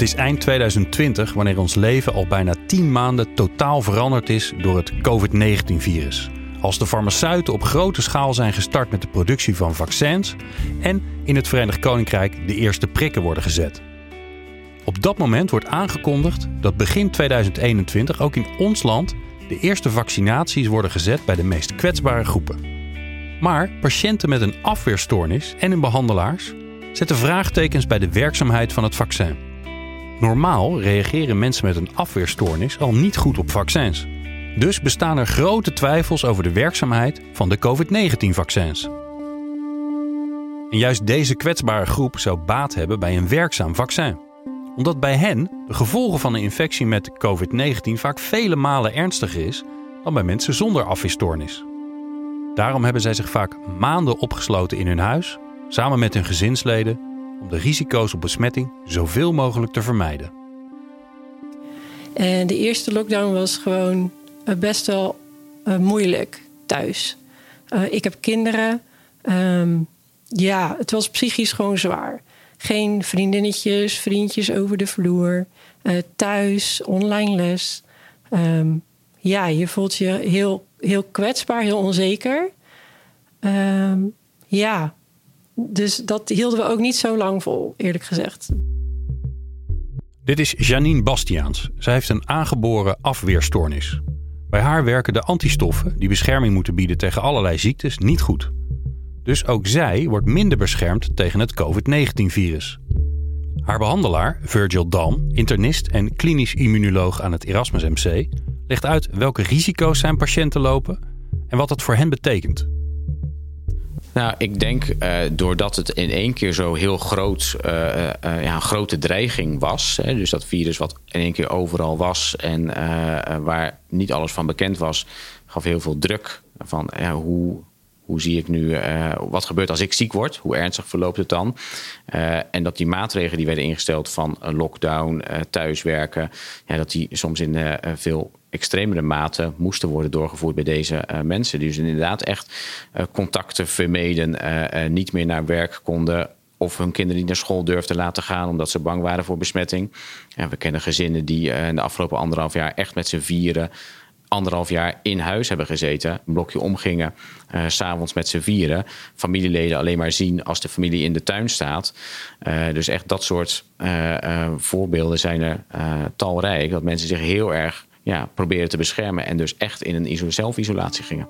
Het is eind 2020 wanneer ons leven al bijna 10 maanden totaal veranderd is door het COVID-19-virus. Als de farmaceuten op grote schaal zijn gestart met de productie van vaccins en in het Verenigd Koninkrijk de eerste prikken worden gezet. Op dat moment wordt aangekondigd dat begin 2021 ook in ons land de eerste vaccinaties worden gezet bij de meest kwetsbare groepen. Maar patiënten met een afweerstoornis en hun behandelaars zetten vraagtekens bij de werkzaamheid van het vaccin. Normaal reageren mensen met een afweerstoornis al niet goed op vaccins. Dus bestaan er grote twijfels over de werkzaamheid van de COVID-19-vaccins. En juist deze kwetsbare groep zou baat hebben bij een werkzaam vaccin. Omdat bij hen de gevolgen van een infectie met COVID-19 vaak vele malen ernstiger is dan bij mensen zonder afweerstoornis. Daarom hebben zij zich vaak maanden opgesloten in hun huis, samen met hun gezinsleden, om de risico's op besmetting zoveel mogelijk te vermijden. En de eerste lockdown was gewoon eh, best wel uh, moeilijk thuis. Ik heb kinderen. Um, ja, het was psychisch gewoon zwaar. Geen vriendinnetjes, vriendjes over de vloer. thuis, online les. Um, ja, je voelt je heel, heel kwetsbaar, heel onzeker. Um, ja, dus dat hielden we ook niet zo lang vol, eerlijk gezegd. Dit is Janine Bastiaans. Zij heeft een aangeboren afweerstoornis. Bij haar werken de antistoffen, die bescherming moeten bieden tegen allerlei ziektes, niet goed. Dus ook zij wordt minder beschermd tegen het COVID-19-virus. Haar behandelaar, Virgil Dam, internist en klinisch immunoloog aan het Erasmus MC, legt uit welke risico's zijn patiënten lopen en wat dat voor hen betekent. Nou, ik denk uh, doordat het in één keer zo heel groot, uh, uh, ja, een grote dreiging was. Hè, dus dat virus wat in één keer overal was en waar niet alles van bekend was, gaf heel veel druk van hoe, hoe zie ik nu, wat gebeurt als ik ziek word? Hoe ernstig verloopt het dan? en dat die maatregelen die werden ingesteld van lockdown, thuiswerken, ja, dat die soms in veel extremere mate moesten worden doorgevoerd bij deze mensen. Die dus inderdaad echt contacten vermeden, uh, niet meer naar werk konden. Of hun kinderen niet naar school durfden laten gaan omdat ze bang waren voor besmetting. En we kennen gezinnen die in de afgelopen anderhalf jaar echt met z'n vieren anderhalf jaar in huis hebben gezeten, een blokje omgingen, uh, s'avonds met z'n vieren, familieleden alleen maar zien als de familie in de tuin staat. Uh, dus echt dat soort uh, voorbeelden zijn er talrijk, dat mensen zich heel erg ja, proberen te beschermen en dus echt in een zelfisolatie gingen.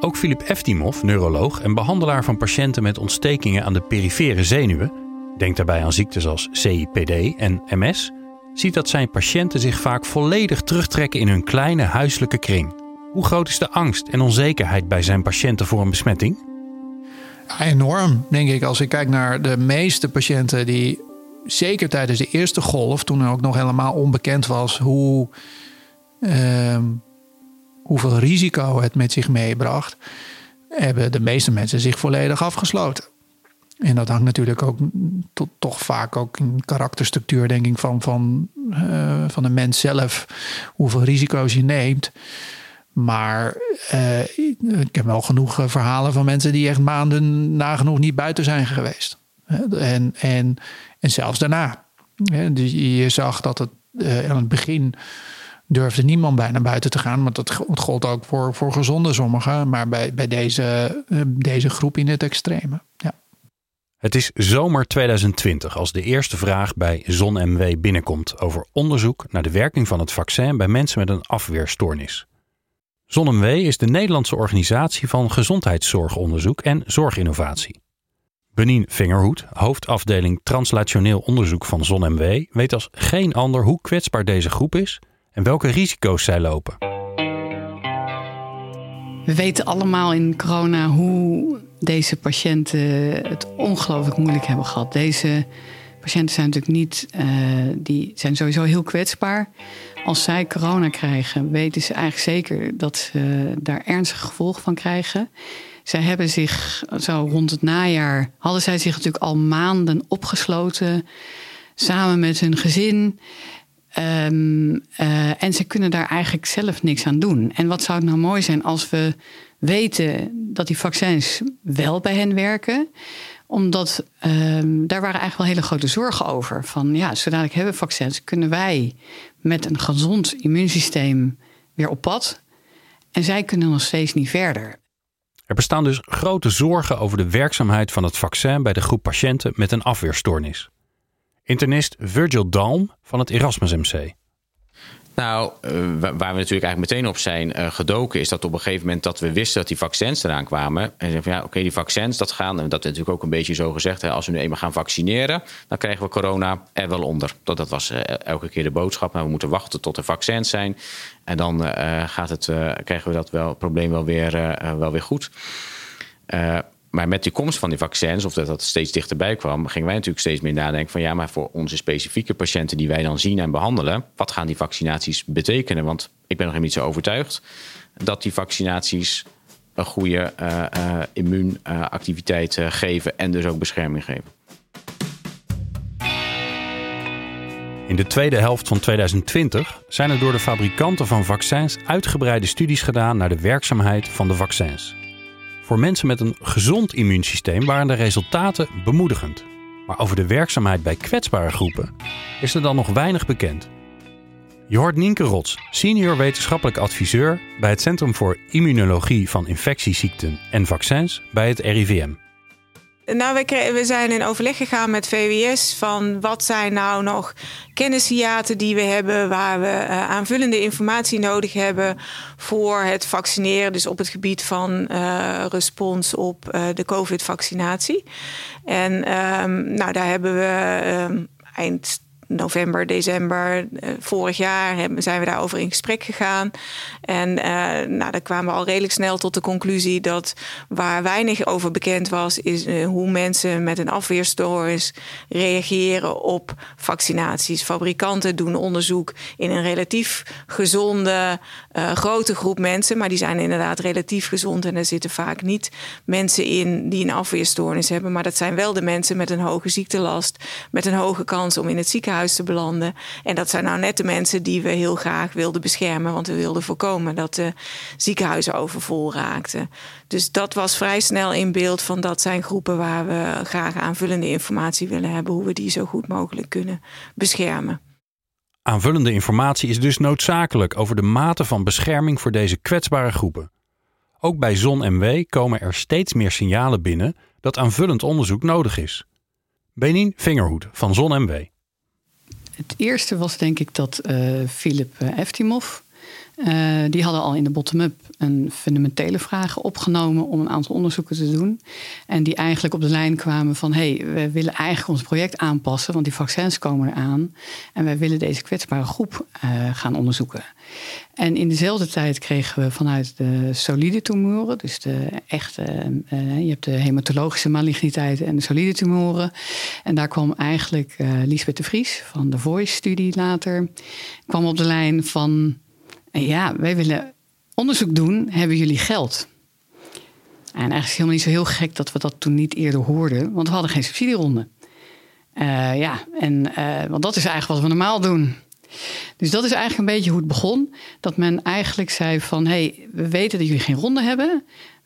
Ook Filip Eftimov, neuroloog en behandelaar van patiënten met ontstekingen aan de perifere zenuwen, denkt daarbij aan ziektes als CIPD en MS, ziet dat zijn patiënten zich vaak volledig terugtrekken in hun kleine huiselijke kring. Hoe groot is de angst en onzekerheid bij zijn patiënten voor een besmetting? enorm, denk ik. Als ik kijk naar de meeste patiënten die zeker tijdens de eerste golf, toen er ook nog helemaal onbekend was hoe, uh, hoeveel risico het met zich meebracht, hebben de meeste mensen zich volledig afgesloten. En dat hangt natuurlijk ook toch vaak ook in karakterstructuur, denk ik, van, van, uh, van de mens zelf. Hoeveel risico's je neemt. Maar uh, ik heb wel genoeg eh, verhalen van mensen die echt maanden nagenoeg niet buiten zijn geweest. En, en en zelfs daarna. Dus je zag dat het aan het begin durfde niemand bijna buiten te gaan. Maar dat gold ook voor, voor gezonde sommigen. Maar bij, bij deze, deze groep in het extreme. Ja. Het is zomer 2020 als de eerste vraag bij ZonMW binnenkomt over onderzoek naar de werking van het vaccin bij mensen met een afweerstoornis. ZonMW is de Nederlandse organisatie van gezondheidszorgonderzoek en zorginnovatie. Benien Vingerhoed, hoofdafdeling translationeel onderzoek van ZonMW, weet als geen ander hoe kwetsbaar deze groep is en welke risico's zij lopen. We weten allemaal in corona hoe deze patiënten het ongelooflijk moeilijk hebben gehad. Deze patiënten zijn natuurlijk niet, uh, die zijn sowieso heel kwetsbaar. Als zij corona krijgen, weten ze eigenlijk zeker dat ze daar ernstige gevolgen van krijgen. Zij hebben zich zo rond het najaar, hadden zij zich natuurlijk al maanden opgesloten, samen met hun gezin. Um, uh, en ze kunnen daar eigenlijk zelf niks aan doen. En wat zou het nou mooi zijn als we weten dat die vaccins wel bij hen werken. Omdat ehm, daar waren eigenlijk wel hele grote zorgen over. Van ja, zodra ik hebben vaccins, kunnen wij met een gezond immuunsysteem weer op pad. En zij kunnen nog steeds niet verder. Er bestaan dus grote zorgen over de werkzaamheid van het vaccin bij de groep patiënten met een afweerstoornis. Internist Virgil Dalm van het Erasmus MC. Nou, uh, waar we natuurlijk eigenlijk meteen op zijn uh, gedoken, is dat op een gegeven moment dat we wisten dat die vaccins eraan kwamen. En van ja, oké, die vaccins, dat gaan. En dat is natuurlijk ook een beetje zo gezegd. Hè, als we nu eenmaal gaan vaccineren, dan krijgen we corona er wel onder. Dat, dat was uh, elke keer de boodschap. Nou, we moeten wachten tot er vaccins zijn. En dan gaat het, krijgen we dat wel, probleem wel weer, wel weer goed. Maar met de komst van die vaccins, of dat dat steeds dichterbij kwam, gingen wij natuurlijk steeds meer nadenken van ja, maar voor onze specifieke patiënten die wij dan zien en behandelen, wat gaan die vaccinaties betekenen? Want ik ben nog niet zo overtuigd dat die vaccinaties een goede uh, uh, immuunactiviteit geven en dus ook bescherming geven. In de tweede helft van 2020 zijn er door de fabrikanten van vaccins uitgebreide studies gedaan naar de werkzaamheid van de vaccins. Voor mensen met een gezond immuunsysteem waren de resultaten bemoedigend. Maar over de werkzaamheid bij kwetsbare groepen is er dan nog weinig bekend. Je hoort Nienke Rots, senior wetenschappelijk adviseur bij het Centrum voor Immunologie van Infectieziekten en Vaccins bij het RIVM. Nou, we, we, zijn in overleg gegaan met VWS van wat zijn nou nog kennishiaten die we hebben, waar we uh, aanvullende informatie nodig hebben voor het vaccineren, dus op het gebied van uh, respons op uh, de COVID-vaccinatie. En um, nou, daar hebben we um, eind november, december uh, vorig jaar zijn we daarover in gesprek gegaan. En uh, nou, daar kwamen we al redelijk snel tot de conclusie dat waar weinig over bekend was, is uh, hoe mensen met een afweerstoornis reageren op vaccinaties. Fabrikanten doen onderzoek in een relatief gezonde, grote groep mensen, maar die zijn inderdaad relatief gezond en er zitten vaak niet mensen in die een afweerstoornis hebben, maar dat zijn wel de mensen met een hoge ziektelast, met een hoge kans om in het ziekenhuis te belanden. En dat zijn nou net de mensen die we heel graag wilden beschermen, want we wilden voorkomen dat de ziekenhuizen overvol raakten. Dus dat was vrij snel in beeld van dat zijn groepen waar we graag aanvullende informatie willen hebben, hoe we die zo goed mogelijk kunnen beschermen. Aanvullende informatie is dus noodzakelijk over de mate van bescherming voor deze kwetsbare groepen. Ook bij ZonMW komen er steeds meer signalen binnen dat aanvullend onderzoek nodig is. Benin Vingerhoed van ZonMW. Het eerste was denk ik dat uh, Philip Eftimov, uh, die hadden al in de bottom-up een fundamentele vragen opgenomen om een aantal onderzoeken te doen. En die eigenlijk op de lijn kwamen van: hé, hey, we willen eigenlijk ons project aanpassen, want die vaccins komen eraan. En wij willen deze kwetsbare groep uh, gaan onderzoeken. En in dezelfde tijd kregen we vanuit de solide tumoren, dus de echte, uh, je hebt de hematologische maligniteiten en de solide tumoren. En daar kwam eigenlijk uh, Lisbeth de Vries van de Voice-studie later, kwam op de lijn van ja, wij willen onderzoek doen, hebben jullie geld? En eigenlijk is het helemaal niet zo heel gek dat we dat toen niet eerder hoorden, want we hadden geen subsidieronde. Uh, ja, en, uh, want dat is eigenlijk wat we normaal doen. Dus dat is eigenlijk een beetje hoe het begon. Dat men eigenlijk zei van, hé, hey, we weten dat jullie geen ronde hebben,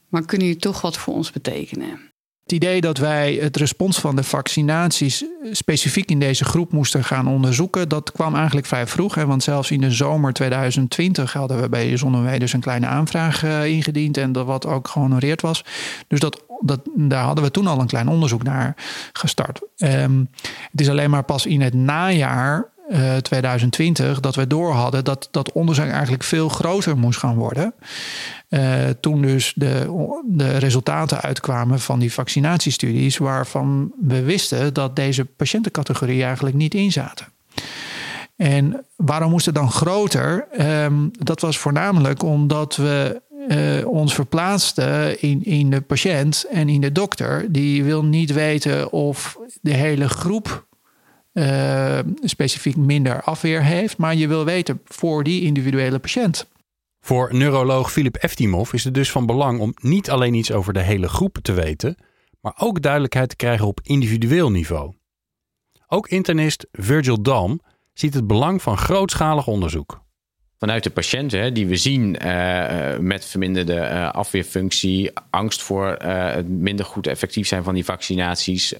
maar kunnen jullie toch wat voor ons betekenen? Het idee dat wij het respons van de vaccinaties specifiek in deze groep moesten gaan onderzoeken, dat kwam eigenlijk vrij vroeg. Hè, want zelfs in de zomer 2020 hadden we bij Zonnewee dus een kleine aanvraag uh, ingediend en dat wat ook gehonoreerd was. Dus dat, dat, daar hadden we toen al een klein onderzoek naar gestart. Um, het is alleen maar pas in het najaar uh, 2020 dat we door hadden dat dat onderzoek eigenlijk veel groter moest gaan worden. Uh, toen dus de, de resultaten uitkwamen van die vaccinatiestudies, waarvan we wisten dat deze patiëntencategorie eigenlijk niet in zaten. En waarom moest het dan groter? Um, dat was voornamelijk omdat we uh, ons verplaatsten in, in de patiënt en in de dokter. Die wil niet weten of de hele groep uh, specifiek minder afweer heeft, maar je wil weten voor die individuele patiënt. Voor neuroloog Filip Eftimov is het dus van belang om niet alleen iets over de hele groep te weten, maar ook duidelijkheid te krijgen op individueel niveau. Ook internist Virgil Dalm ziet het belang van grootschalig onderzoek. Vanuit de patiënten die we zien uh, met verminderde uh, afweerfunctie, angst voor het minder goed effectief zijn van die vaccinaties,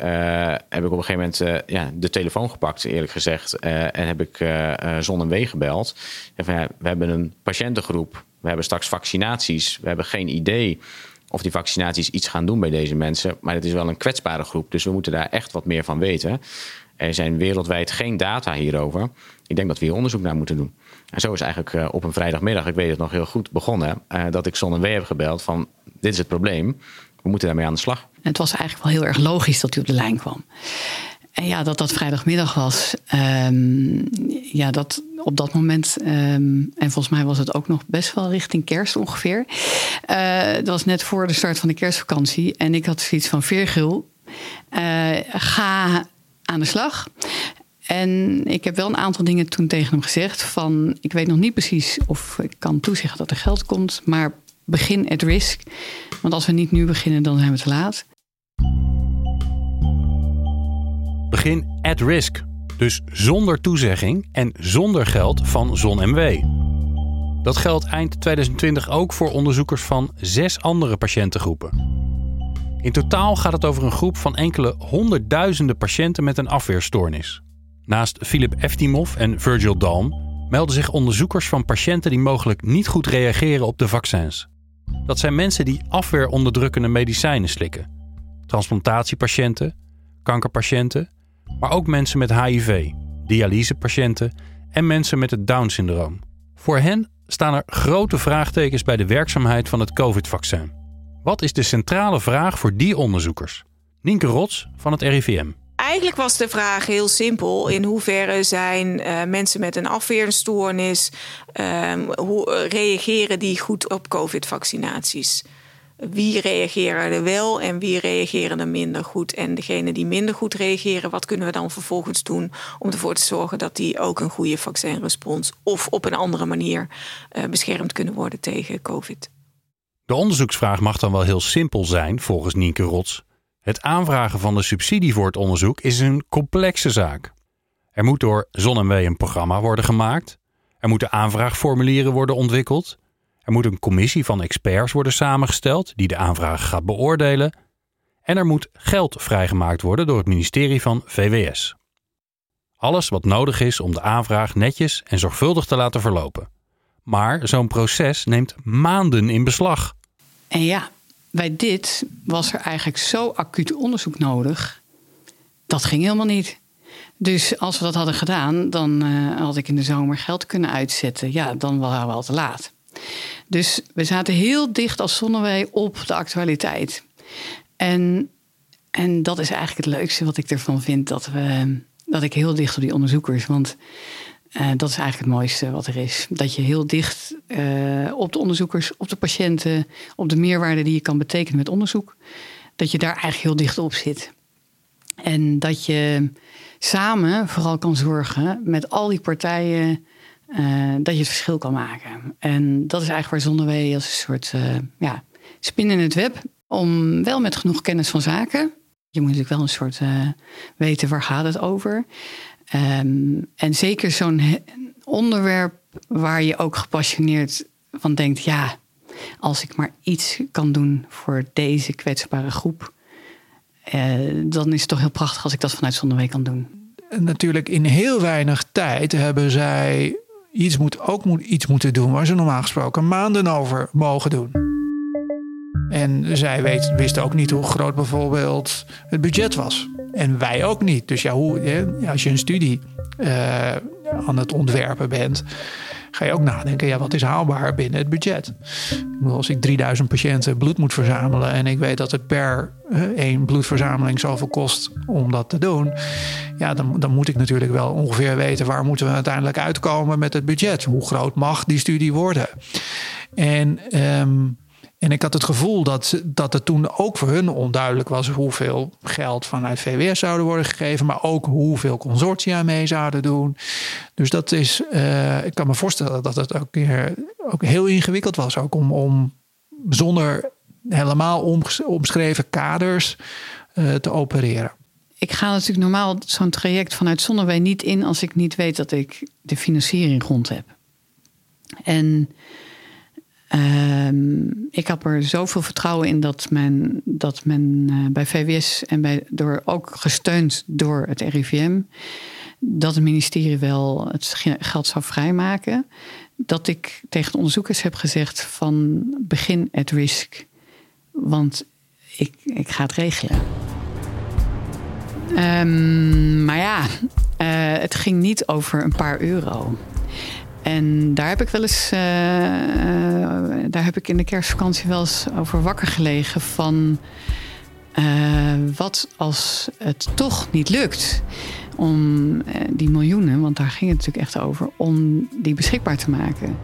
heb ik op een gegeven moment ja, de telefoon gepakt, eerlijk gezegd, en heb ik Zon en gebeld. En we hebben een patiëntengroep, we hebben straks vaccinaties, we hebben geen idee of die vaccinaties iets gaan doen bij deze mensen, maar het is wel een kwetsbare groep, dus we moeten daar echt wat meer van weten. Er zijn wereldwijd geen data hierover. Ik denk dat we hier onderzoek naar moeten doen. En zo is eigenlijk uh, op een vrijdagmiddag, ik weet het nog heel goed, begonnen. Uh, dat ik Zon en W heb gebeld van dit is het probleem. We moeten daarmee aan de slag. Het was eigenlijk wel heel erg logisch dat u op de lijn kwam. En ja, dat dat vrijdagmiddag was. Um, ja, dat op dat moment. Um, en volgens mij was het ook nog best wel richting kerst ongeveer. Uh, dat was net voor de start van de kerstvakantie. En ik had zoiets van Virgil. ga aan de slag. En ik heb wel een aantal dingen toen tegen hem gezegd. Van ik weet nog niet precies of ik kan toezeggen dat er geld komt. Maar begin at risk. Want als we niet nu beginnen, dan zijn we te laat. Begin at risk. Dus zonder toezegging en zonder geld van ZonMW. Dat geldt eind 2020 ook voor onderzoekers van zes andere patiëntengroepen. In totaal gaat het over een groep van enkele honderdduizenden patiënten met een afweerstoornis. Naast Philip Eftimov en Virgil Dalm melden zich onderzoekers van patiënten die mogelijk niet goed reageren op de vaccins. Dat zijn mensen die afweeronderdrukkende medicijnen slikken. Transplantatiepatiënten, kankerpatiënten, maar ook mensen met HIV, dialysepatiënten en mensen met het Down-syndroom. Voor hen staan er grote vraagtekens bij de werkzaamheid van het COVID-vaccin. Wat is de centrale vraag voor die onderzoekers? Nienke Rots van het RIVM. Eigenlijk was de vraag heel simpel. In hoeverre zijn uh, mensen met een afweerstoornis, um, hoe reageren die goed op COVID-vaccinaties? Wie reageren er wel en wie reageren er minder goed? En degene die minder goed reageren, wat kunnen we dan vervolgens doen om ervoor te zorgen dat die ook een goede vaccinrespons of op een andere manier uh, beschermd kunnen worden tegen COVID? De onderzoeksvraag mag dan wel heel simpel zijn, volgens Nienke Rots. Het aanvragen van de subsidie voor het onderzoek is een complexe zaak. Er moet door ZonMW een programma worden gemaakt. Er moeten aanvraagformulieren worden ontwikkeld. Er moet een commissie van experts worden samengesteld die de aanvraag gaat beoordelen. En er moet geld vrijgemaakt worden door het ministerie van VWS. Alles wat nodig is om de aanvraag netjes en zorgvuldig te laten verlopen. Maar zo'n proces neemt maanden in beslag. En ja, bij dit was er eigenlijk zo acuut onderzoek nodig. Dat ging helemaal niet. Dus als we dat hadden gedaan, dan uh, had ik in de zomer geld kunnen uitzetten. Ja, dan waren we al te laat. Dus we zaten heel dicht als Zonnewee op de actualiteit. En, en dat is eigenlijk het leukste wat ik ervan vind, dat, we, dat ik heel dicht op die onderzoekers. Want uh, dat is eigenlijk het mooiste wat er is. Dat je heel dicht uh, op de onderzoekers, op de patiënten, op de meerwaarde die je kan betekenen met onderzoek, dat je daar eigenlijk heel dicht op zit. En dat je samen vooral kan zorgen met al die partijen uh, dat je het verschil kan maken. En dat is eigenlijk waar Zonnewee als een soort ja, spin in het web, om wel met genoeg kennis van zaken. Je moet natuurlijk wel een soort weten waar gaat het over. Um, en zeker zo'n onderwerp waar je ook gepassioneerd van denkt: ja, als ik maar iets kan doen voor deze kwetsbare groep, uh, dan is het toch heel prachtig als ik dat vanuit Zonderweek kan doen. Natuurlijk, in heel weinig tijd hebben zij iets moet, ook moet, iets moeten doen waar ze normaal gesproken maanden over mogen doen. En zij weet, wist ook niet hoe groot bijvoorbeeld het budget was. En wij ook niet. Dus ja, hoe, als je een studie uh, aan het ontwerpen bent, ga je ook nadenken: ja, wat is haalbaar binnen het budget? Als ik 3000 patiënten bloed moet verzamelen en ik weet dat het per uh, één bloedverzameling zoveel kost om dat te doen, ja, dan, dan moet ik natuurlijk wel ongeveer weten waar moeten we uiteindelijk uitkomen met het budget. Hoe groot mag die studie worden? En. Um, en ik had het gevoel dat, dat het toen ook voor hun onduidelijk was hoeveel geld vanuit VWS zouden worden gegeven, maar ook hoeveel consortia mee zouden doen. Dus dat is, uh, ik kan me voorstellen dat het ook, weer, ook heel ingewikkeld was, ook om, om zonder helemaal omschreven kaders uh, te opereren. Ik ga natuurlijk normaal zo'n traject vanuit Zonnewee niet in als ik niet weet dat ik de financiering rond heb. En ehm, ik heb er zoveel vertrouwen in dat men, dat men uh, bij VWS en bij, door, ook gesteund door het RIVM, dat het ministerie wel het geld zou vrijmaken. Dat ik tegen de onderzoekers heb gezegd van begin at risk. Want ik, ik ga het regelen. Um, maar ja, uh, het ging niet over een paar euro. En daar heb ik wel eens, uh, daar heb ik in de kerstvakantie wel eens over wakker gelegen van uh, wat als het toch niet lukt om die miljoenen, want daar ging het natuurlijk echt over, om die beschikbaar te maken.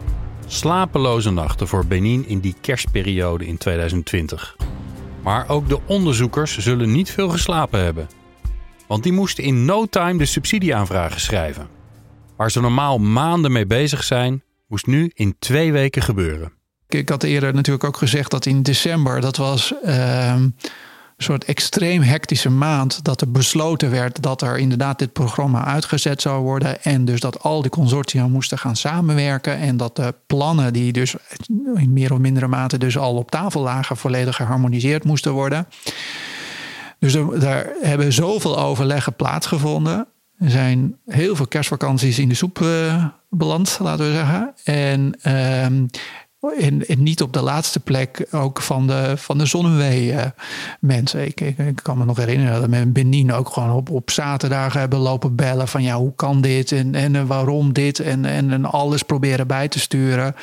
Slapeloze nachten voor Benin in die kerstperiode in 2020. Maar ook de onderzoekers zullen niet veel geslapen hebben. Want die moesten in no time de subsidieaanvragen schrijven. Waar ze normaal maanden mee bezig zijn, moest nu in twee weken gebeuren. Ik had eerder natuurlijk ook gezegd dat in december, dat was uh, een soort extreem hectische maand, dat er besloten werd dat er inderdaad dit programma uitgezet zou worden. En dus dat al die consortia moesten gaan samenwerken. En dat de plannen die dus in meer of mindere mate dus al op tafel lagen, volledig geharmoniseerd moesten worden. Dus daar hebben zoveel overleggen plaatsgevonden. Er zijn heel veel kerstvakanties in de soep uh, beland, laten we zeggen. En, en, en, niet op de laatste plek ook van de, van de Zonnewee uh, mensen. Ik, kan me nog herinneren dat men Benin ook gewoon op, op zaterdagen hebben lopen bellen van ja, hoe kan dit en, en waarom dit en, en, en alles proberen bij te sturen.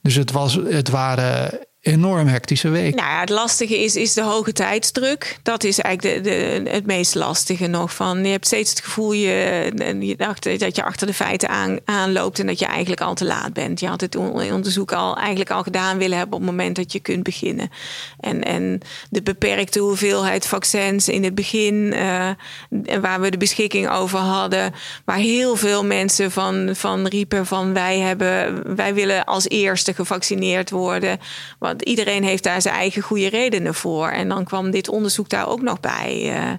Dus het, was, het waren enorm hectische week. Nou ja, het lastige is, is de hoge tijdsdruk. Dat is eigenlijk de, de, het meest lastige nog. Van, je hebt steeds het gevoel je, je dacht, dat je achter de feiten aan, aanloopt en dat je eigenlijk al te laat bent. Je had het onderzoek al eigenlijk al gedaan willen hebben op het moment dat je kunt beginnen. En, en de beperkte hoeveelheid vaccins in het begin, uh, waar we de beschikking over hadden, waar heel veel mensen van, van riepen van wij hebben, wij willen als eerste gevaccineerd worden. Iedereen heeft daar zijn eigen goede redenen voor. En dan kwam dit onderzoek daar ook nog bij. Uh,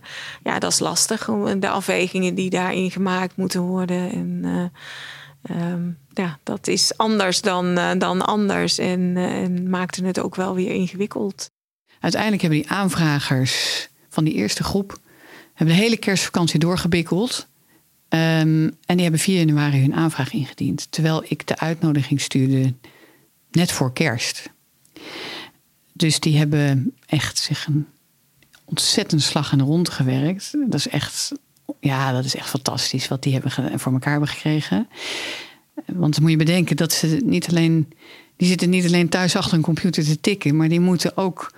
ja, dat is lastig. De afwegingen die daarin gemaakt moeten worden. En uh, um, ja, dat is anders dan, uh, dan anders. En, en maakte het ook wel weer ingewikkeld. Uiteindelijk hebben die aanvragers van die eerste groep... hebben de hele kerstvakantie doorgebikkeld... Um, en die hebben 4 januari hun aanvraag ingediend. Terwijl ik de uitnodiging stuurde net voor kerst. Dus die hebben echt zich een ontzettend slag in de rond gewerkt. Dat is echt, ja, dat is echt fantastisch wat die hebben voor elkaar hebben gekregen. Want dan moet je bedenken dat ze niet alleen, die zitten niet alleen thuis achter een computer te tikken, maar die moeten ook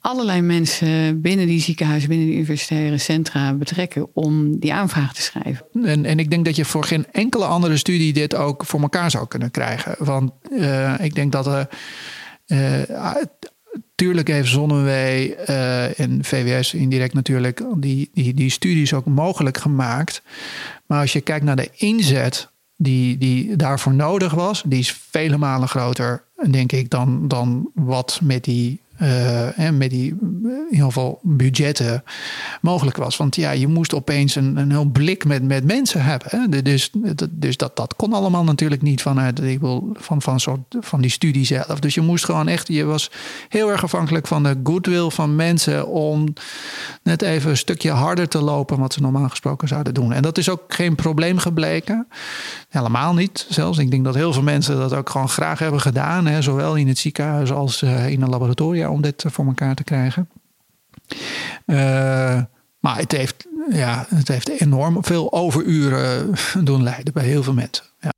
allerlei mensen binnen die ziekenhuizen, binnen die universitaire centra betrekken om die aanvraag te schrijven. En, en ik denk dat je voor geen enkele andere studie dit ook voor elkaar zou kunnen krijgen. Want uh, ik denk dat. Uh, tuurlijk heeft Zonnewee uh, en VWS indirect natuurlijk die, die, die studies ook mogelijk gemaakt. Maar als je kijkt naar de inzet die, die daarvoor nodig was, die is vele malen groter, denk ik, dan, dan wat met die uh, en met die in ieder geval budgetten mogelijk was. Want ja, je moest opeens een, een heel blik met, met mensen hebben. Hè? Dus, dus dat, dat kon allemaal natuurlijk niet vanuit ik wil, van, van, soort, van die studie zelf. Dus je moest gewoon echt, je was heel erg afhankelijk van de goodwill van mensen om net even een stukje harder te lopen wat ze normaal gesproken zouden doen. En dat is ook geen probleem gebleken. Helemaal niet zelfs. Ik denk dat heel veel mensen dat ook gewoon graag hebben gedaan. Hè? Zowel in het ziekenhuis als uh, in een laboratorium om dit voor elkaar te krijgen. Uh, maar het heeft, ja, het heeft enorm veel overuren doen leiden bij heel veel mensen. Ja.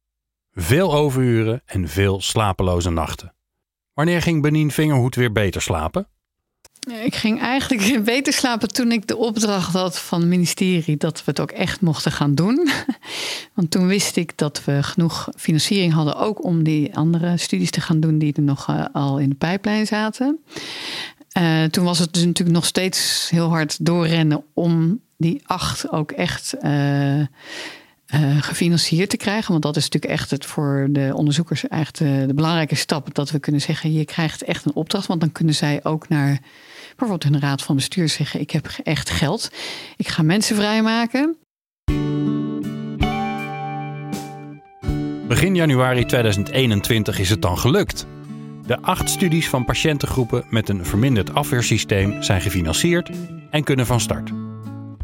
Veel overuren en veel slapeloze nachten. Wanneer ging Benien Vingerhoed weer beter slapen? Ik ging eigenlijk beter slapen toen ik de opdracht had van het ministerie dat we het ook echt mochten gaan doen. Want toen wist ik dat we genoeg financiering hadden, ook om die andere studies te gaan doen die er nog uh, al in de pijplijn zaten. Uh, toen was het dus natuurlijk nog steeds heel hard doorrennen om die acht ook echt uh, uh, gefinancierd te krijgen. Want dat is natuurlijk echt het voor de onderzoekers echt uh, de belangrijke stap. Dat we kunnen zeggen, je krijgt echt een opdracht. Want dan kunnen zij ook naar bijvoorbeeld hun raad van bestuur zeggen: Ik heb echt geld. Ik ga mensen vrijmaken. Begin januari 2021 is het dan gelukt. De acht studies van patiëntengroepen met een verminderd afweersysteem zijn gefinancierd en kunnen van start.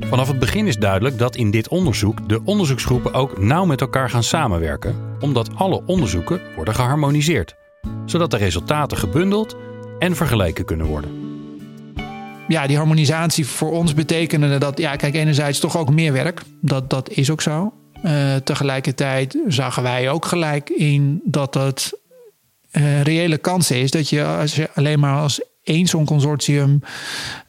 Vanaf het begin is duidelijk dat in dit onderzoek de onderzoeksgroepen ook nauw met elkaar gaan samenwerken, omdat alle onderzoeken worden geharmoniseerd, zodat de resultaten gebundeld en vergeleken kunnen worden. Ja, die harmonisatie voor ons betekende dat, ja, kijk, enerzijds toch ook meer werk. Dat, dat is ook zo. Uh, tegelijkertijd zagen wij ook gelijk in dat het uh, reële kans is dat je als je alleen maar als één zo'n consortium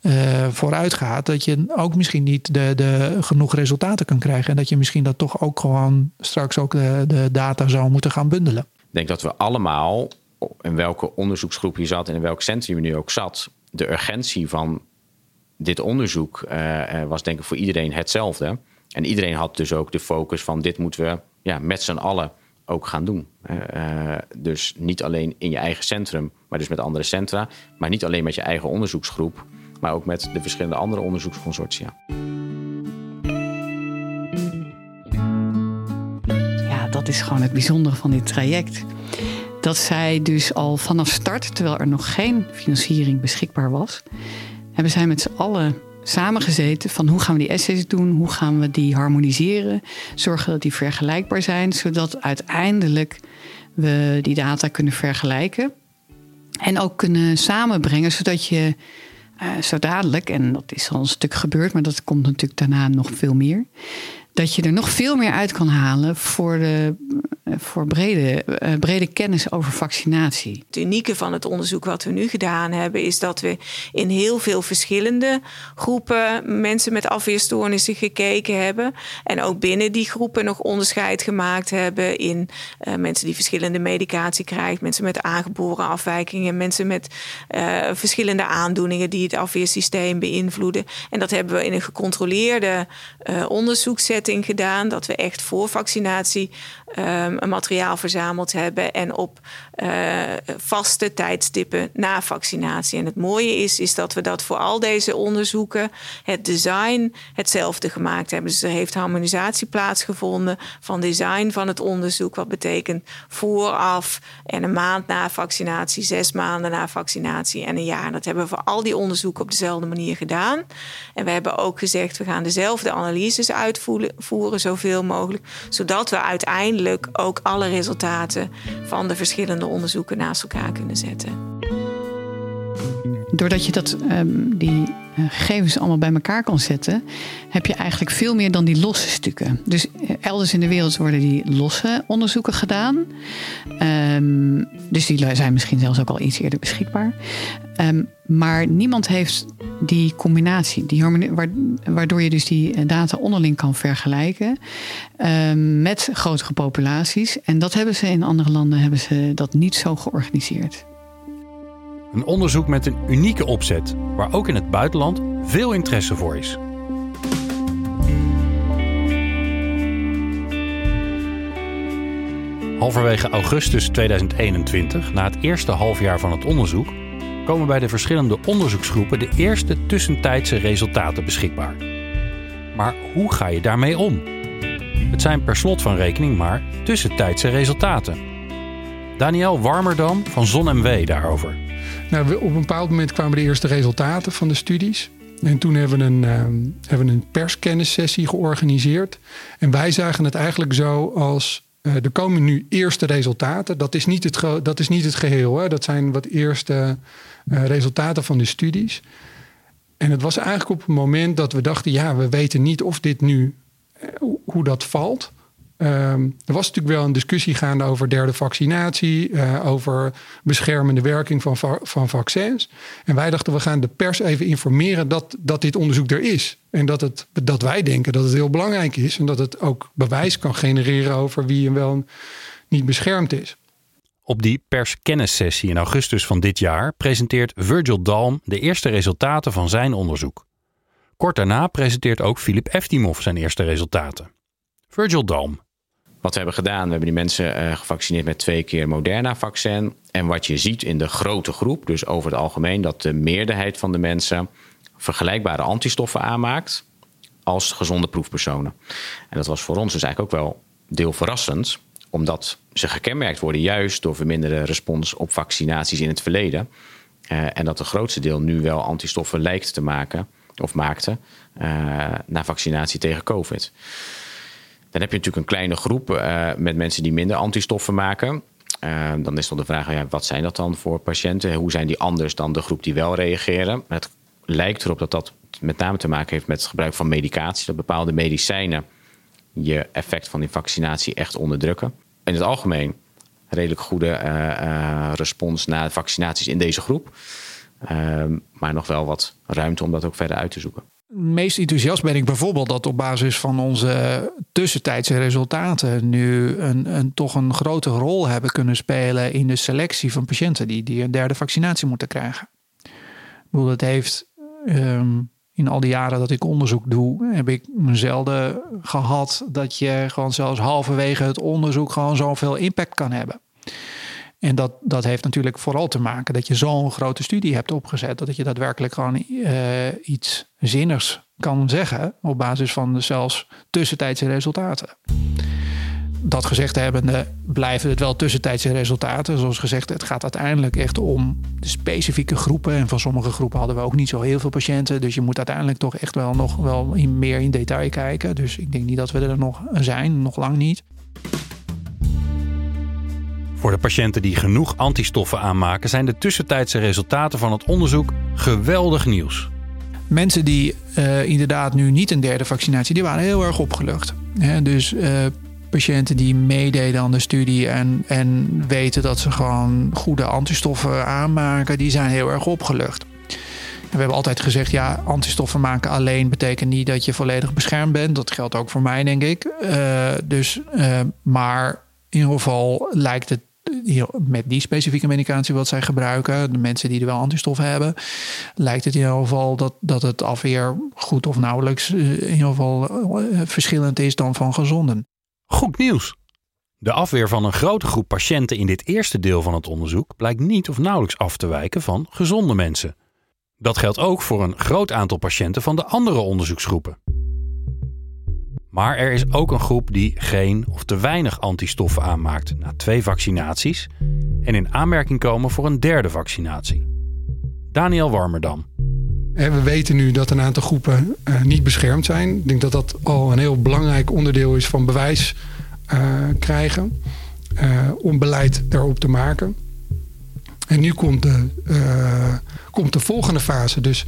uh, vooruit gaat, dat je ook misschien niet de, de, genoeg resultaten kan krijgen. En dat je misschien dat toch ook gewoon straks ook de, de data zou moeten gaan bundelen. Ik denk dat we allemaal, in welke onderzoeksgroep je zat en in welk centrum je nu ook zat, de urgentie van dit onderzoek uh, was denk ik voor iedereen hetzelfde. En iedereen had dus ook de focus van dit moeten we ja, met z'n allen ook gaan doen. Uh, dus niet alleen in je eigen centrum, maar dus met andere centra. Maar niet alleen met je eigen onderzoeksgroep, maar ook met de verschillende andere onderzoeksconsortia. Ja, dat is gewoon het bijzondere van dit traject. Dat zij dus al vanaf start, terwijl er nog geen financiering beschikbaar was, hebben zij met z'n allen samengezeten van hoe gaan we die essays doen, hoe gaan we die harmoniseren, zorgen dat die vergelijkbaar zijn, zodat uiteindelijk we die data kunnen vergelijken en ook kunnen samenbrengen, zodat je uh, zo dadelijk, en dat is al een stuk gebeurd, maar dat komt natuurlijk daarna nog veel meer, dat je er nog veel meer uit kan halen voor, de, voor brede, eh, brede kennis over vaccinatie. Het unieke van het onderzoek wat we nu gedaan hebben, is dat we in heel veel verschillende groepen mensen met afweerstoornissen gekeken hebben. En ook binnen die groepen nog onderscheid gemaakt hebben in uh, mensen die verschillende medicatie krijgen, mensen met aangeboren afwijkingen, mensen met verschillende aandoeningen die het afweersysteem beïnvloeden. En dat hebben we in een gecontroleerde onderzoeksetting gedaan. Dat we echt voor vaccinatie um, een materiaal verzameld hebben. En op uh, vaste tijdstippen na vaccinatie. En het mooie is, is dat we dat voor al deze onderzoeken, het design hetzelfde gemaakt hebben. Dus er heeft harmonisatie plaatsgevonden van design van het onderzoek. Wat betekent vooraf en een maand na vaccinatie, zes maanden na vaccinatie en een jaar. Dat hebben we voor al die onderzoeken op dezelfde manier gedaan. En we hebben ook gezegd, we gaan dezelfde analyses uitvoeren voeren zoveel mogelijk. Zodat we uiteindelijk ook alle resultaten van de verschillende onderzoeken naast elkaar kunnen zetten. Doordat je dat, um, die uh, gegevens allemaal bij elkaar kan zetten, heb je eigenlijk veel meer dan die losse stukken. Dus uh, elders in de wereld worden die losse onderzoeken gedaan. Um, dus die zijn misschien zelfs ook al iets eerder beschikbaar. Um, maar niemand heeft die combinatie, die waardoor je dus die data onderling kan vergelijken met grotere populaties. En dat hebben ze in andere landen hebben ze dat niet zo georganiseerd. Een onderzoek met een unieke opzet, waar ook in het buitenland veel interesse voor is. Halverwege augustus 2021, na het eerste halfjaar van het onderzoek, komen bij de verschillende onderzoeksgroepen de eerste tussentijdse resultaten beschikbaar. Maar hoe ga je daarmee om? Het zijn per slot van rekening maar tussentijdse resultaten. Daniel Warmerdam van ZonMW daarover. Nou, op een bepaald moment kwamen de eerste resultaten van de studies. En toen hebben we een, uh, hebben een perskennissessie georganiseerd. En wij zagen het eigenlijk zo als. Uh, er komen nu eerste resultaten. Dat is niet het, dat is niet het geheel. Hè. Dat zijn wat eerste uh, resultaten van de studies. En het was eigenlijk op het moment dat we dachten: ja, we weten niet of dit nu. hoe dat valt. Um, er was natuurlijk wel een discussie gaande over derde vaccinatie, uh, over beschermende werking van, van vaccins. En wij dachten, we gaan de pers even informeren dat, dat dit onderzoek er is. En dat, het, dat wij denken dat het heel belangrijk is en dat het ook bewijs kan genereren over wie en wel niet beschermd is. Op die perskennissessie in augustus van dit jaar presenteert Virgil Dalm de eerste resultaten van zijn onderzoek. Kort daarna presenteert ook Filip Eftimov zijn eerste resultaten. Virgil Dalm, wat we hebben gedaan, we hebben die mensen uh, gevaccineerd met twee keer Moderna-vaccin. En wat je ziet in de grote groep, dus over het algemeen, dat de meerderheid van de mensen vergelijkbare antistoffen aanmaakt als gezonde proefpersonen. En dat was voor ons dus eigenlijk ook wel deel verrassend omdat ze gekenmerkt worden juist door verminderde respons op vaccinaties in het verleden. Uh, en dat het grootste deel nu wel antistoffen lijkt te maken of maakte uh, na vaccinatie tegen COVID. Dan heb je natuurlijk een kleine groep uh, met mensen die minder antistoffen maken. dan is dan de vraag, ja, wat zijn dat dan voor patiënten? Hoe zijn die anders dan de groep die wel reageren? Het lijkt erop dat dat met name te maken heeft met het gebruik van medicatie. Dat bepaalde medicijnen je effect van die vaccinatie echt onderdrukken. In het algemeen redelijk goede uh, respons na vaccinaties in deze groep. Uh, maar nog wel wat ruimte om dat ook verder uit te zoeken. Meest enthousiast ben ik bijvoorbeeld dat op basis van onze tussentijdse resultaten nu een, een, toch een grote rol hebben kunnen spelen in de selectie van patiënten die, die een derde vaccinatie moeten krijgen. Ik bedoel, het heeft um, in al die jaren dat ik onderzoek doe, heb ik zelden gehad dat je gewoon zelfs halverwege het onderzoek gewoon zoveel impact kan hebben. En dat, dat heeft natuurlijk vooral te maken dat je zo'n grote studie hebt opgezet, dat je daadwerkelijk gewoon uh, iets zinnigs kan zeggen op basis van zelfs tussentijdse resultaten dat gezegd hebbende blijven het wel tussentijdse resultaten. Zoals gezegd, het gaat uiteindelijk echt om de specifieke groepen. En van sommige groepen hadden we ook niet zo heel veel patiënten. Dus je moet uiteindelijk toch echt wel nog wel in, meer in detail kijken. Dus ik denk niet dat we er nog zijn, nog lang niet. Voor de patiënten die genoeg antistoffen aanmaken, zijn de tussentijdse resultaten van het onderzoek geweldig nieuws. Mensen die uh, inderdaad nu niet een derde vaccinatie, die waren heel erg opgelucht. dus uh, patiënten die meededen aan de studie en, en weten dat ze gewoon goede antistoffen aanmaken, die zijn heel erg opgelucht. we hebben altijd gezegd, ja, antistoffen maken alleen betekent niet dat je volledig beschermd bent. Dat geldt ook voor mij, denk ik. Uh, dus, maar ieder geval lijkt het met die specifieke medicatie wat zij gebruiken, de mensen die er wel antistoffen hebben, lijkt het in ieder geval dat, dat het afweer goed of nauwelijks eh, in ieder geval verschillend is dan van gezonden. Goed nieuws. De afweer van een grote groep patiënten in dit eerste deel van het onderzoek blijkt niet of nauwelijks af te wijken van gezonde mensen. Dat geldt ook voor een groot aantal patiënten van de andere onderzoeksgroepen. Maar er is ook een groep die geen of te weinig antistoffen aanmaakt na twee vaccinaties en in aanmerking komen voor een derde vaccinatie. Daniel Warmerdam. We weten nu dat een aantal groepen uh, niet beschermd zijn. Ik denk dat dat al een heel belangrijk onderdeel is van bewijs uh, krijgen. Om beleid daarop te maken. En nu komt de, komt de volgende fase. Dus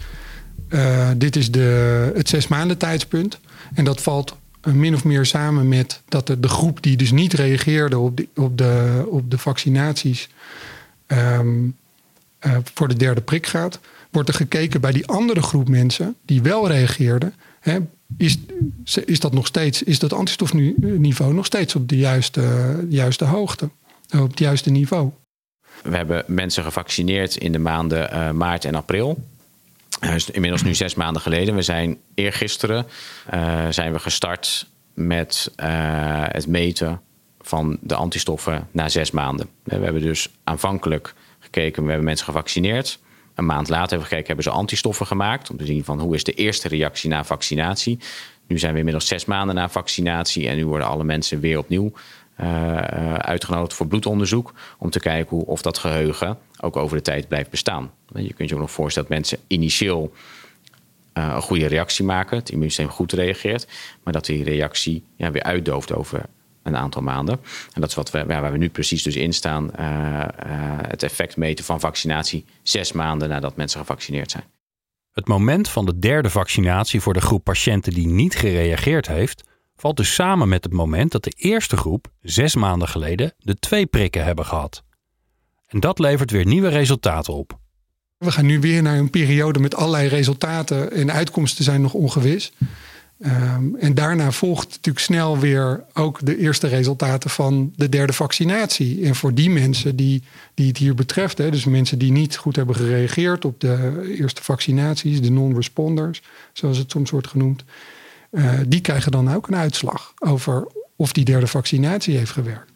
dit is de, het zes maanden tijdspunt. En dat valt min of meer samen met dat de, de groep die dus niet reageerde op de, op de, op de vaccinaties um, voor de derde prik gaat wordt er gekeken bij die andere groep mensen die wel reageerden. Hè, is, is dat nog steeds, is dat antistofniveau nog steeds op de juiste, juiste hoogte, op het juiste niveau? We hebben mensen gevaccineerd in de maanden uh, maart en april. Uh, inmiddels nu zes maanden geleden. We zijn eergisteren uh, zijn we gestart met het meten van de antistoffen na zes maanden. We hebben dus aanvankelijk gekeken, we hebben mensen gevaccineerd. Een maand later hebben we gekeken, hebben ze antistoffen gemaakt. Om te zien van hoe is de eerste reactie na vaccinatie. Nu zijn we inmiddels zes maanden na vaccinatie. En nu worden alle mensen weer opnieuw uh, uitgenodigd voor bloedonderzoek. Om te kijken hoe, of dat geheugen ook over de tijd blijft bestaan. Je kunt je ook nog voorstellen dat mensen initieel uh, een goede reactie maken. Het immuunsysteem goed reageert. Maar dat die reactie ja, weer uitdooft over een aantal maanden. En dat is wat we, waar we nu precies dus in staan. Uh, uh, het effect meten van vaccinatie zes maanden nadat mensen gevaccineerd zijn. Het moment van de derde vaccinatie voor de groep patiënten die niet gereageerd heeft, valt dus samen met het moment dat de eerste groep zes maanden geleden de twee prikken hebben gehad. En dat levert weer nieuwe resultaten op. We gaan nu weer naar een periode met allerlei resultaten en uitkomsten zijn nog ongewis. Um, en daarna volgt natuurlijk snel weer ook de eerste resultaten van de derde vaccinatie. En voor die mensen die, die het hier betreft, hè, dus mensen die niet goed hebben gereageerd op de eerste vaccinaties, de non-responders, zoals het soms wordt genoemd, uh, die krijgen dan ook een uitslag over of die derde vaccinatie heeft gewerkt.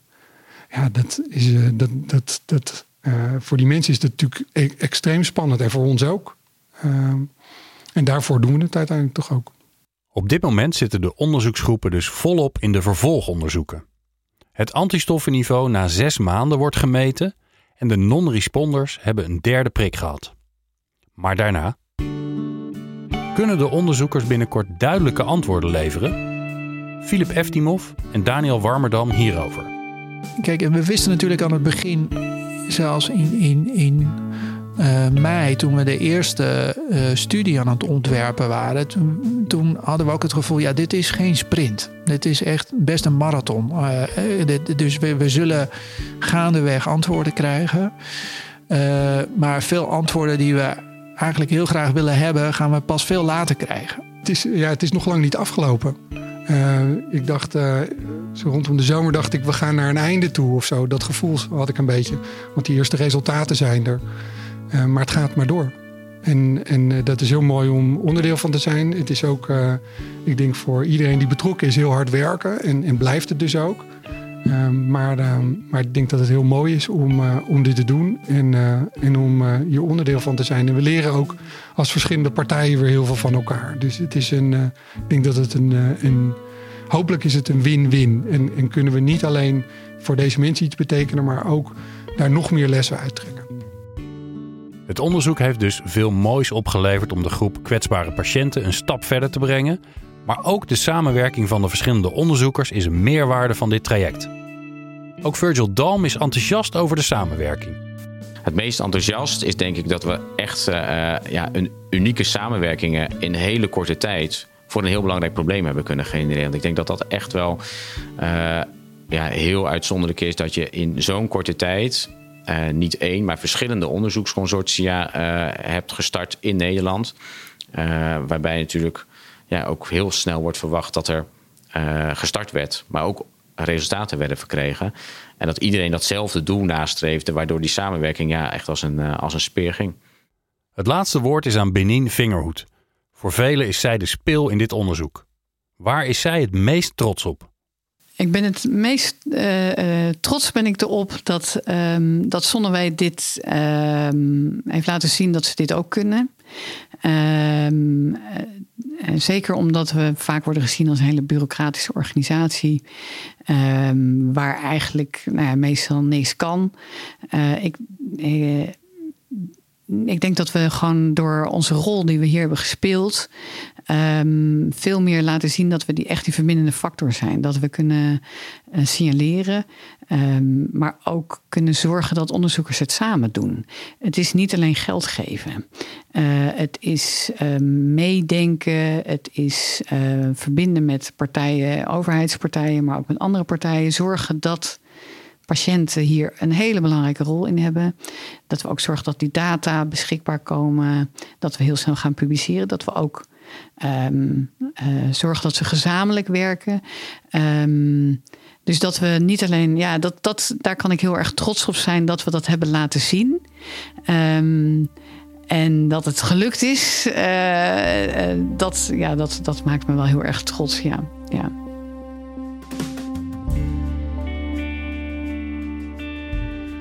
Ja, dat is, uh, dat, dat, dat, uh, voor die mensen is dat natuurlijk e extreem spannend en voor ons ook. Um, en daarvoor doen we het uiteindelijk toch ook. Op dit moment zitten de onderzoeksgroepen dus volop in de vervolgonderzoeken. Het antistoffenniveau na zes maanden wordt gemeten en de non-responders hebben een derde prik gehad. Maar daarna? Kunnen de onderzoekers binnenkort duidelijke antwoorden leveren? Filip Eftimov en Daniel Warmerdam hierover. Kijk, we wisten natuurlijk aan het begin, zelfs in, in, in uh, mei, toen we de eerste uh, studie aan het ontwerpen waren, toen, hadden we ook het gevoel, ja, dit is geen sprint. Dit is echt best een marathon. Dit, dus we, we, zullen gaandeweg antwoorden krijgen. maar veel antwoorden die we eigenlijk heel graag willen hebben, gaan we pas veel later krijgen. Het is, ja, het is nog lang niet afgelopen. Ik dacht, zo rondom de zomer dacht ik, we gaan naar een einde toe of zo. Dat gevoel had ik een beetje. Want die eerste resultaten zijn er. Uh, maar het gaat maar door. En, en dat is heel mooi om onderdeel van te zijn. Het is ook, ik denk voor iedereen die betrokken is, heel hard werken. En, en blijft het dus ook. Maar, maar ik denk dat het heel mooi is om, om dit te doen. En, en om hier onderdeel van te zijn. En we leren ook als verschillende partijen weer heel veel van elkaar. Dus het is een, ik denk dat het een, een hopelijk is het een win-win. En, en kunnen we niet alleen voor deze mensen iets betekenen, maar ook daar nog meer lessen uit trekken. Het onderzoek heeft dus veel moois opgeleverd om de groep kwetsbare patiënten een stap verder te brengen. Maar ook de samenwerking van de verschillende onderzoekers is een meerwaarde van dit traject. Ook Virgil Dalm is enthousiast over de samenwerking. Het meest enthousiast is denk ik dat we echt uh, ja, een unieke samenwerkingen in hele korte tijd voor een heel belangrijk probleem hebben kunnen genereren. Ik denk dat dat echt wel uh, ja, heel uitzonderlijk is dat je in zo'n korte tijd niet één, maar verschillende onderzoeksconsortia hebt gestart in Nederland. Waarbij natuurlijk ja, ook heel snel wordt verwacht dat er gestart werd, maar ook resultaten werden verkregen. En dat iedereen datzelfde doel nastreefde, waardoor die samenwerking ja, echt als een, als een speer ging. Het laatste woord is aan Benin Vingerhoed. Voor velen is zij de speel in dit onderzoek. Waar is zij het meest trots op? Ik ben het meest uh, trots ben ik erop dat, um, dat Zonnewij dit um, heeft laten zien dat ze dit ook kunnen. Um, zeker omdat we vaak worden gezien als een hele bureaucratische organisatie. waar eigenlijk nou ja, meestal niks kan. Uh, ik, ik denk dat we gewoon door onze rol die we hier hebben gespeeld, um, veel meer laten zien dat we die echt die verbindende factor zijn. Dat we kunnen uh, signaleren, um, maar ook kunnen zorgen dat onderzoekers het samen doen. Het is niet alleen geld geven. Uh, het is uh, meedenken, het is verbinden met partijen, overheidspartijen, maar ook met andere partijen. Zorgen dat patiënten hier een hele belangrijke rol in hebben. Dat we ook zorgen dat die data beschikbaar komen. Dat we heel snel gaan publiceren. Dat we ook um, zorgen dat ze gezamenlijk werken. Um, dus dat we niet alleen, ja, dat, dat, daar kan ik heel erg trots op zijn dat we dat hebben laten zien. Um, en dat het gelukt is, uh, uh, dat, ja, dat, dat maakt me wel heel erg trots. Ja. ja.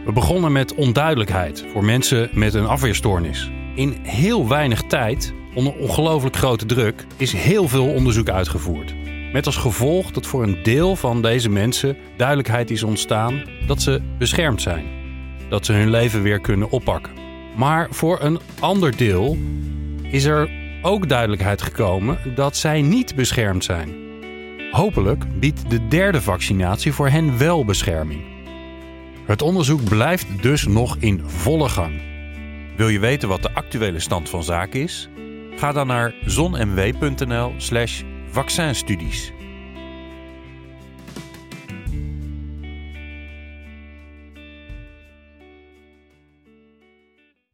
We begonnen met onduidelijkheid voor mensen met een afweerstoornis. In heel weinig tijd, onder ongelooflijk grote druk, is heel veel onderzoek uitgevoerd. Met als gevolg dat voor een deel van deze mensen duidelijkheid is ontstaan dat ze beschermd zijn. Dat ze hun leven weer kunnen oppakken. Maar voor een ander deel is er ook duidelijkheid gekomen dat zij niet beschermd zijn. Hopelijk biedt de derde vaccinatie voor hen wel bescherming. Het onderzoek blijft dus nog in volle gang. Wil je weten wat de actuele stand van zaken is? Ga dan naar zonmw.nl/slash vaccinstudies.